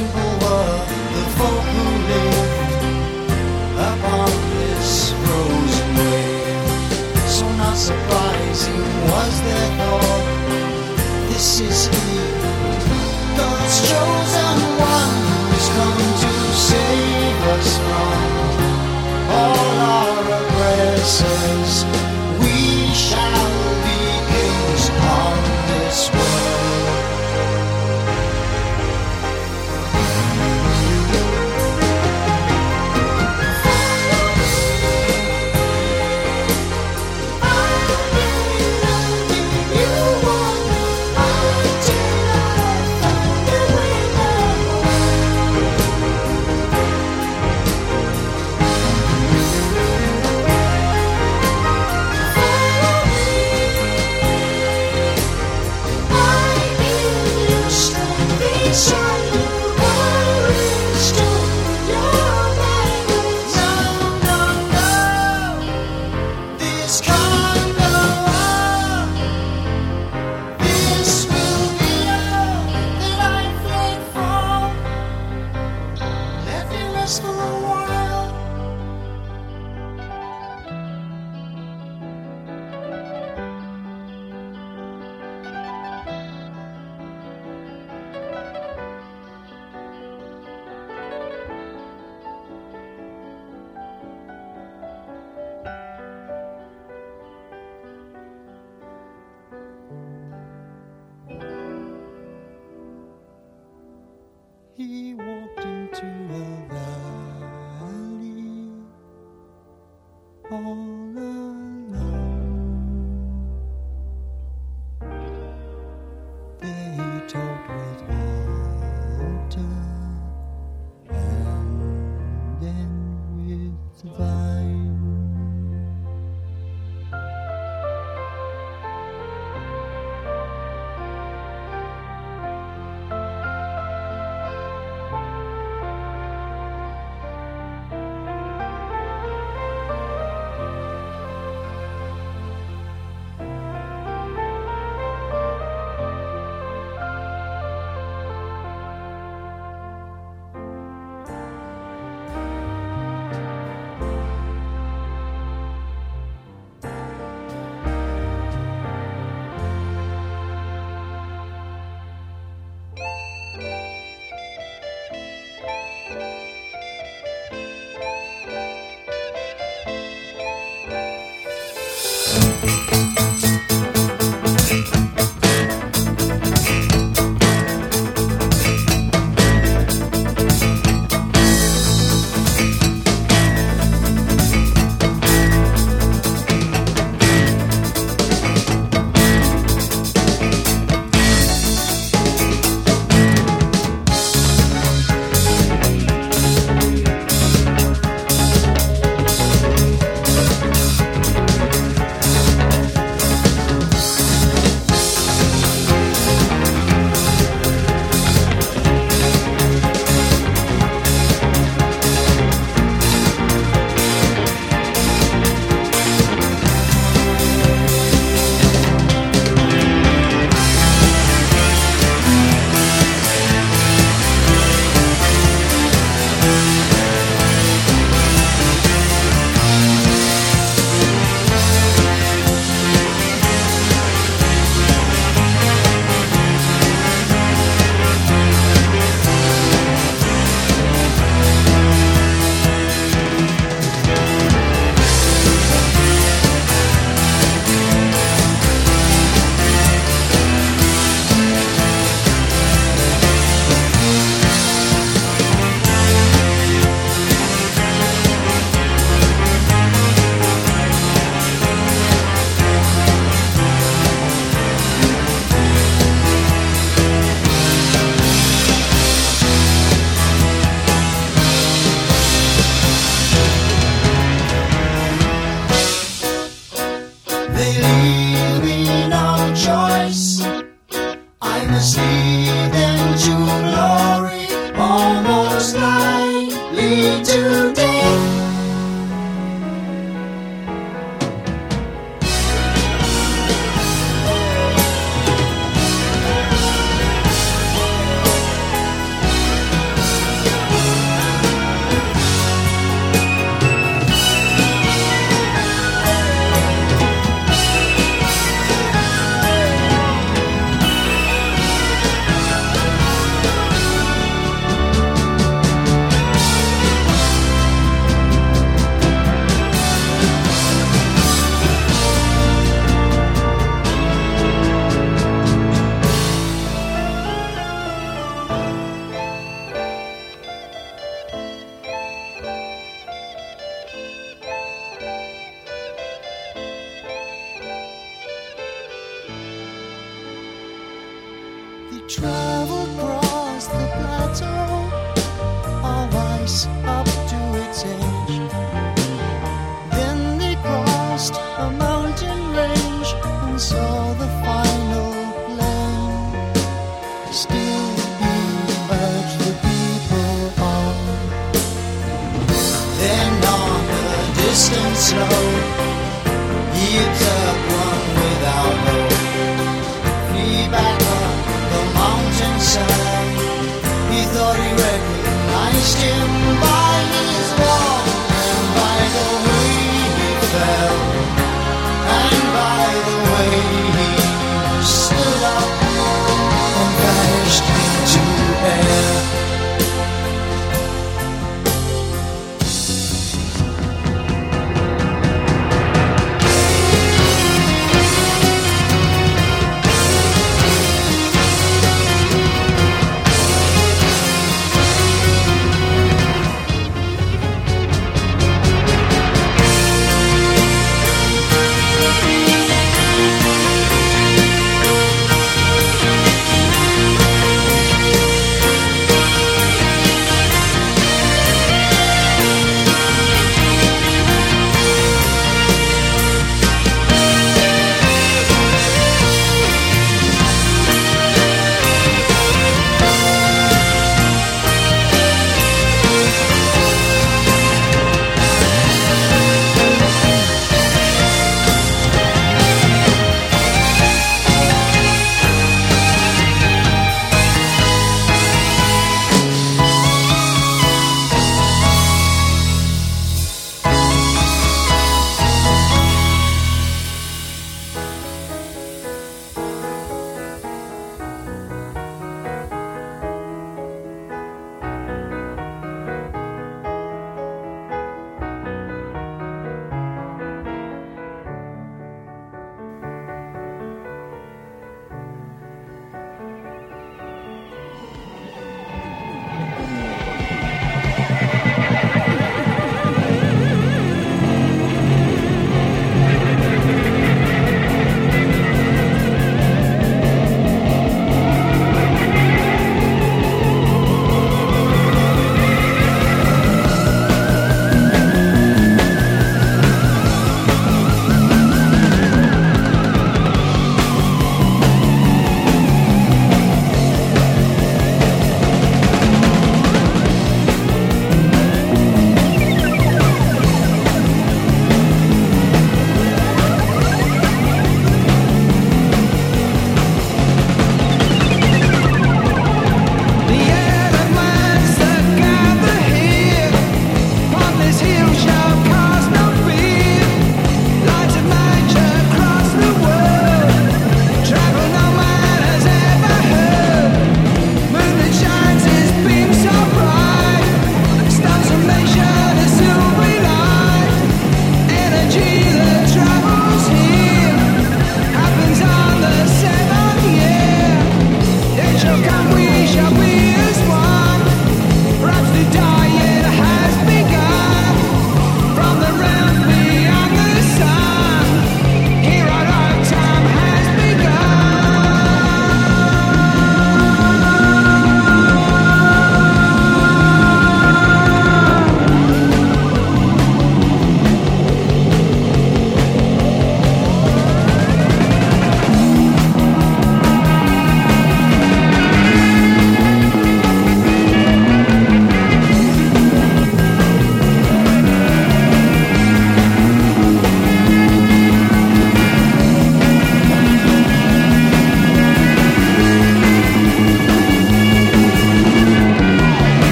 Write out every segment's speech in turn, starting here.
simple were the folk who lived upon this frozen way. So not surprising was their thought. This is he, God's chosen one, who's come to save us from all our oppressors.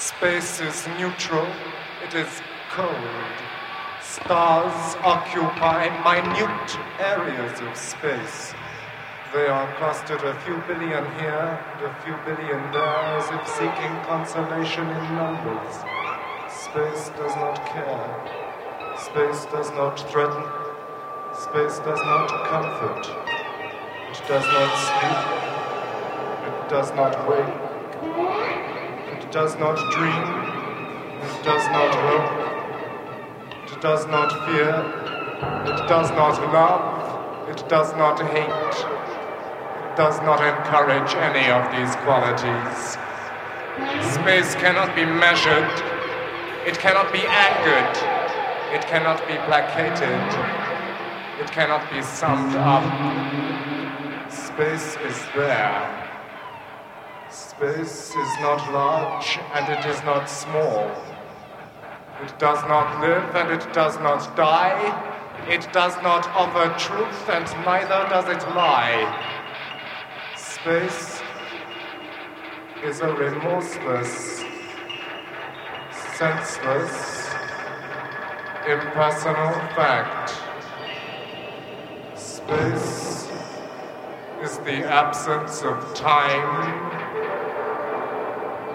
Space is neutral. It is cold. Stars occupy minute areas of space. They are clustered a few billion here and a few billion there as if seeking consolation in numbers. Space does not care. Space does not threaten. Space does not comfort. It does not sleep. It does not wake. It does not dream. It does not hope. It does not fear. It does not love. It does not hate. It does not encourage any of these qualities. Space cannot be measured. It cannot be angered. It cannot be placated. It cannot be summed up. Space is there. Space is not large and it is not small. It does not live and it does not die. It does not offer truth and neither does it lie. Space is a remorseless, senseless, impersonal fact. Space is the absence of time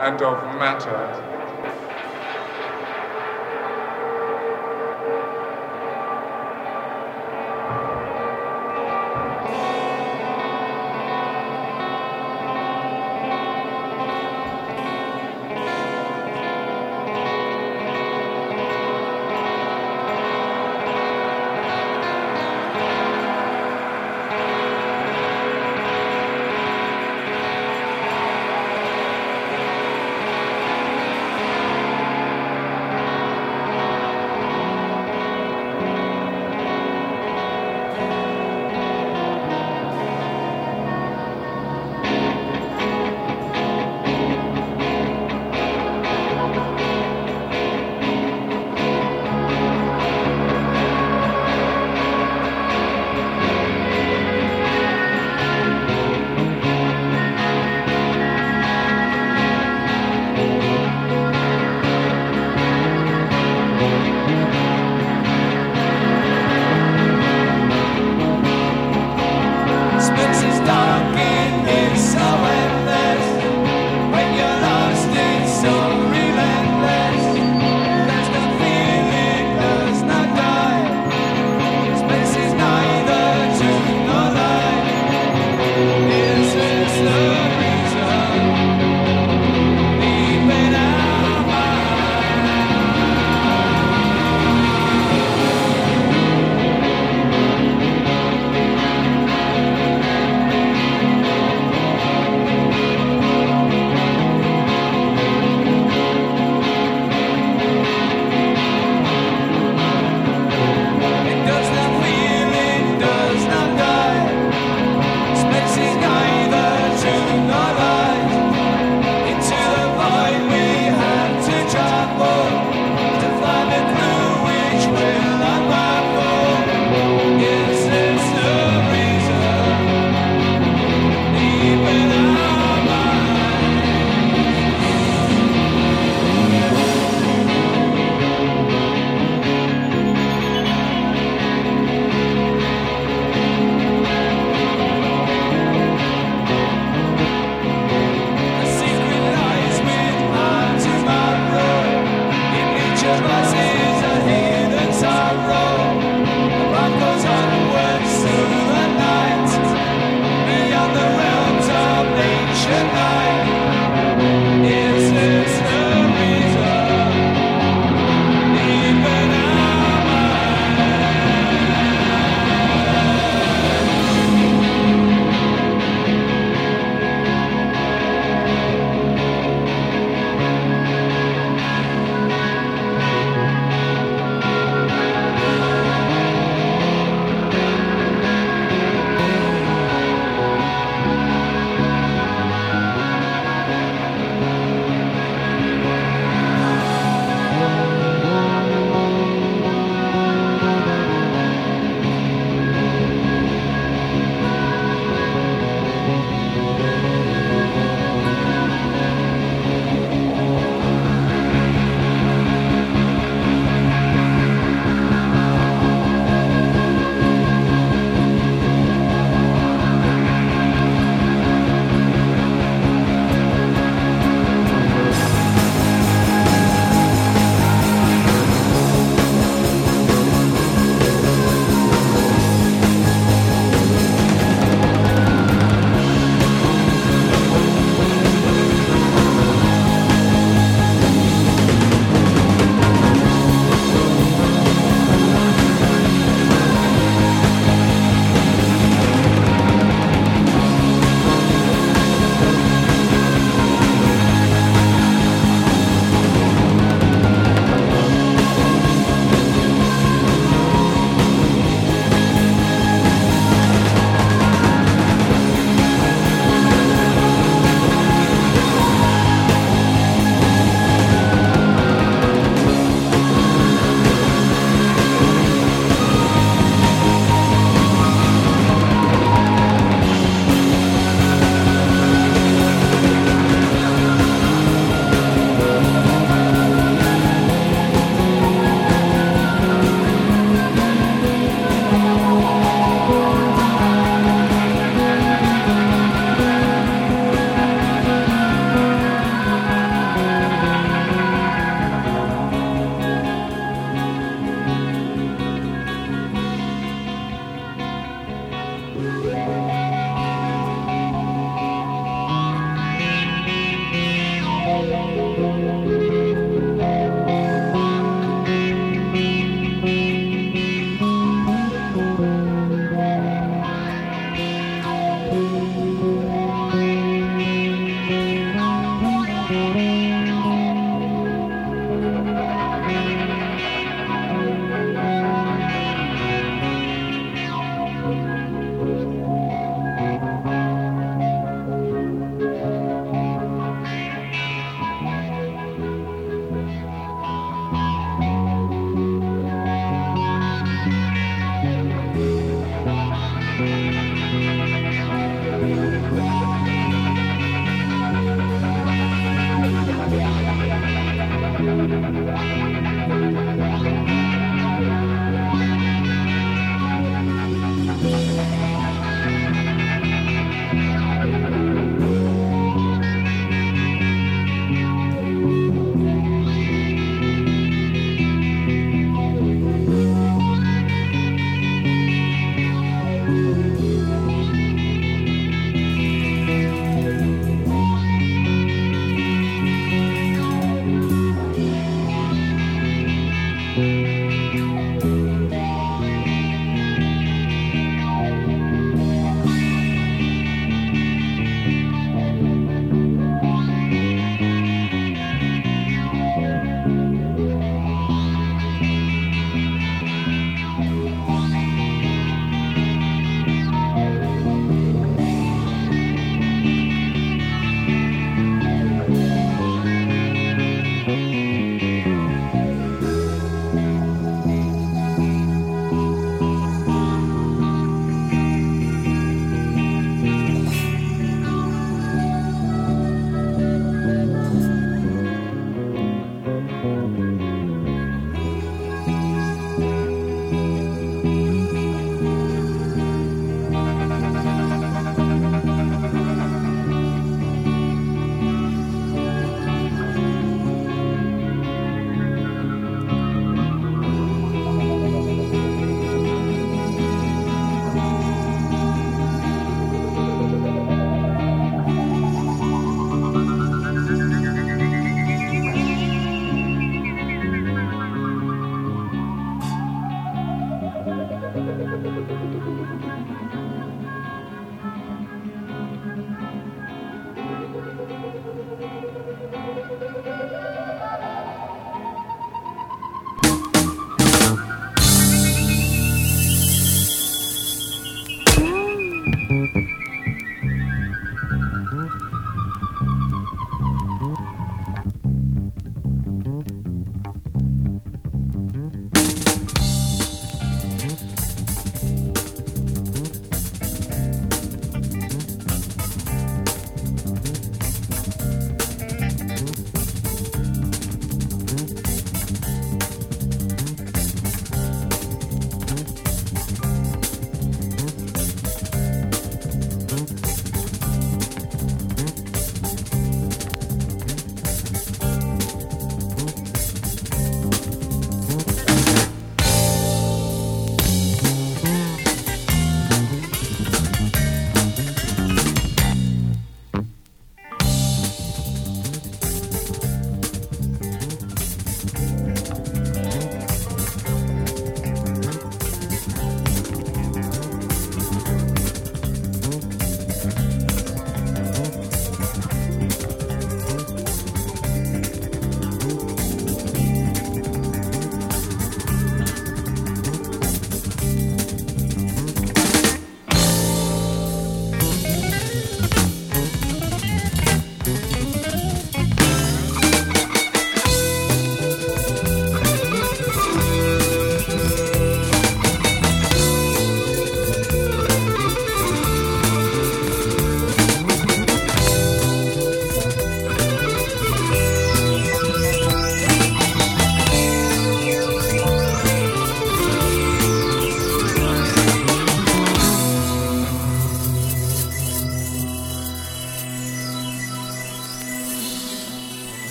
and of matter.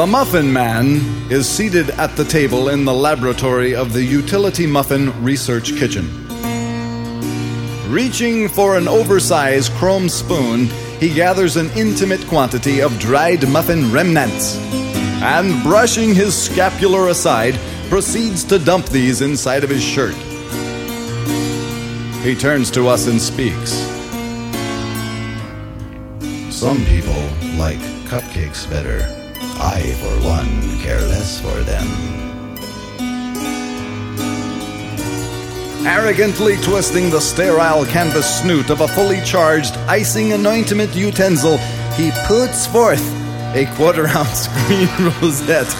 The Muffin Man is seated at the table in the laboratory of the Utility Muffin Research Kitchen. Reaching for an oversized chrome spoon, he gathers an intimate quantity of dried muffin remnants and, brushing his scapular aside, proceeds to dump these inside of his shirt. He turns to us and speaks. Some people like cupcakes better. I, for one, care less for them. Arrogantly twisting the sterile canvas snoot of a fully charged icing anointment utensil, he puts forth a quarter ounce green rosette.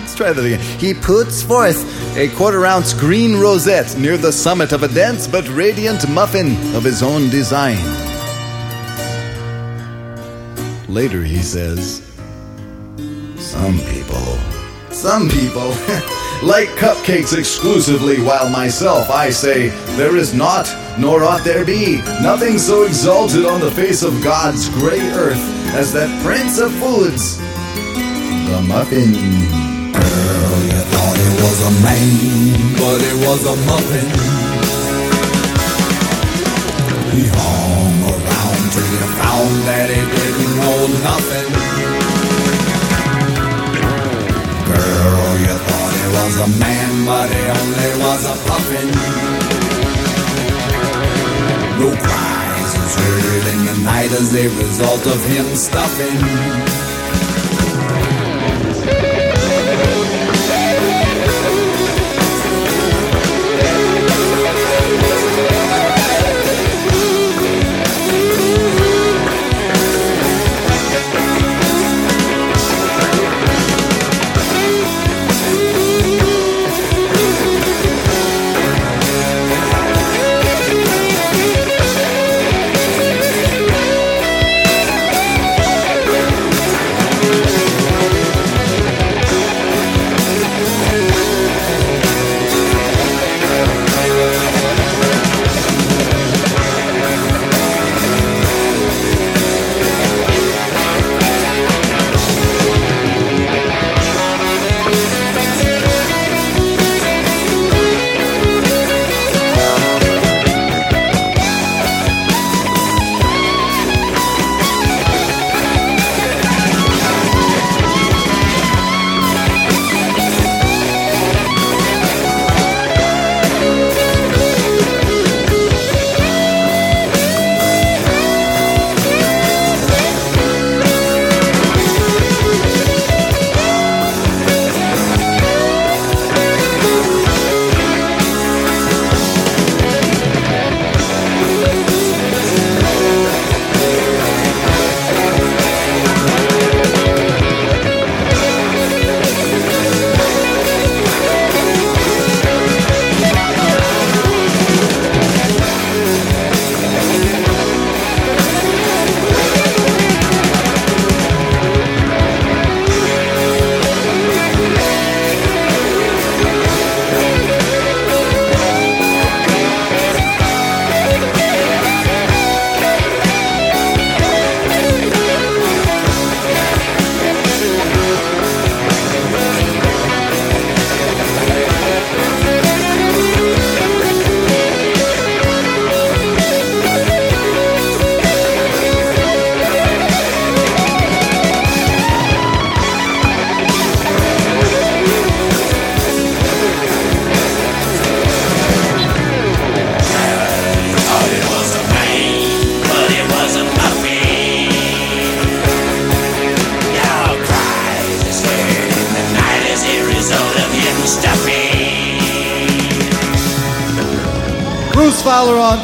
Let's try that again. He puts forth a quarter ounce green rosette near the summit of a dense but radiant muffin of his own design. Later, he says, Some people, some people like cupcakes exclusively, while myself, I say, there is not, nor ought there be, nothing so exalted on the face of God's grey earth as that prince of foods, the muffin. Girl, you thought it was a man, but it was a muffin. He hung around till you found that he a man, but he only was a puffin. No cries was heard in the night as a result of him stuffing.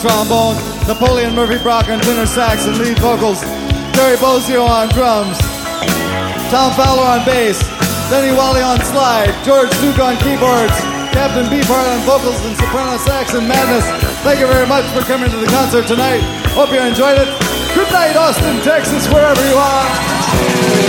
Trombone, Napoleon Murphy Brock on tenor sax and lead vocals, Terry Bozio on drums, Tom Fowler on bass, Denny Wally on slide, George Duke on keyboards, Captain Beefheart on vocals and soprano sax and madness. Thank you very much for coming to the concert tonight. Hope you enjoyed it. Good night, Austin, Texas, wherever you are.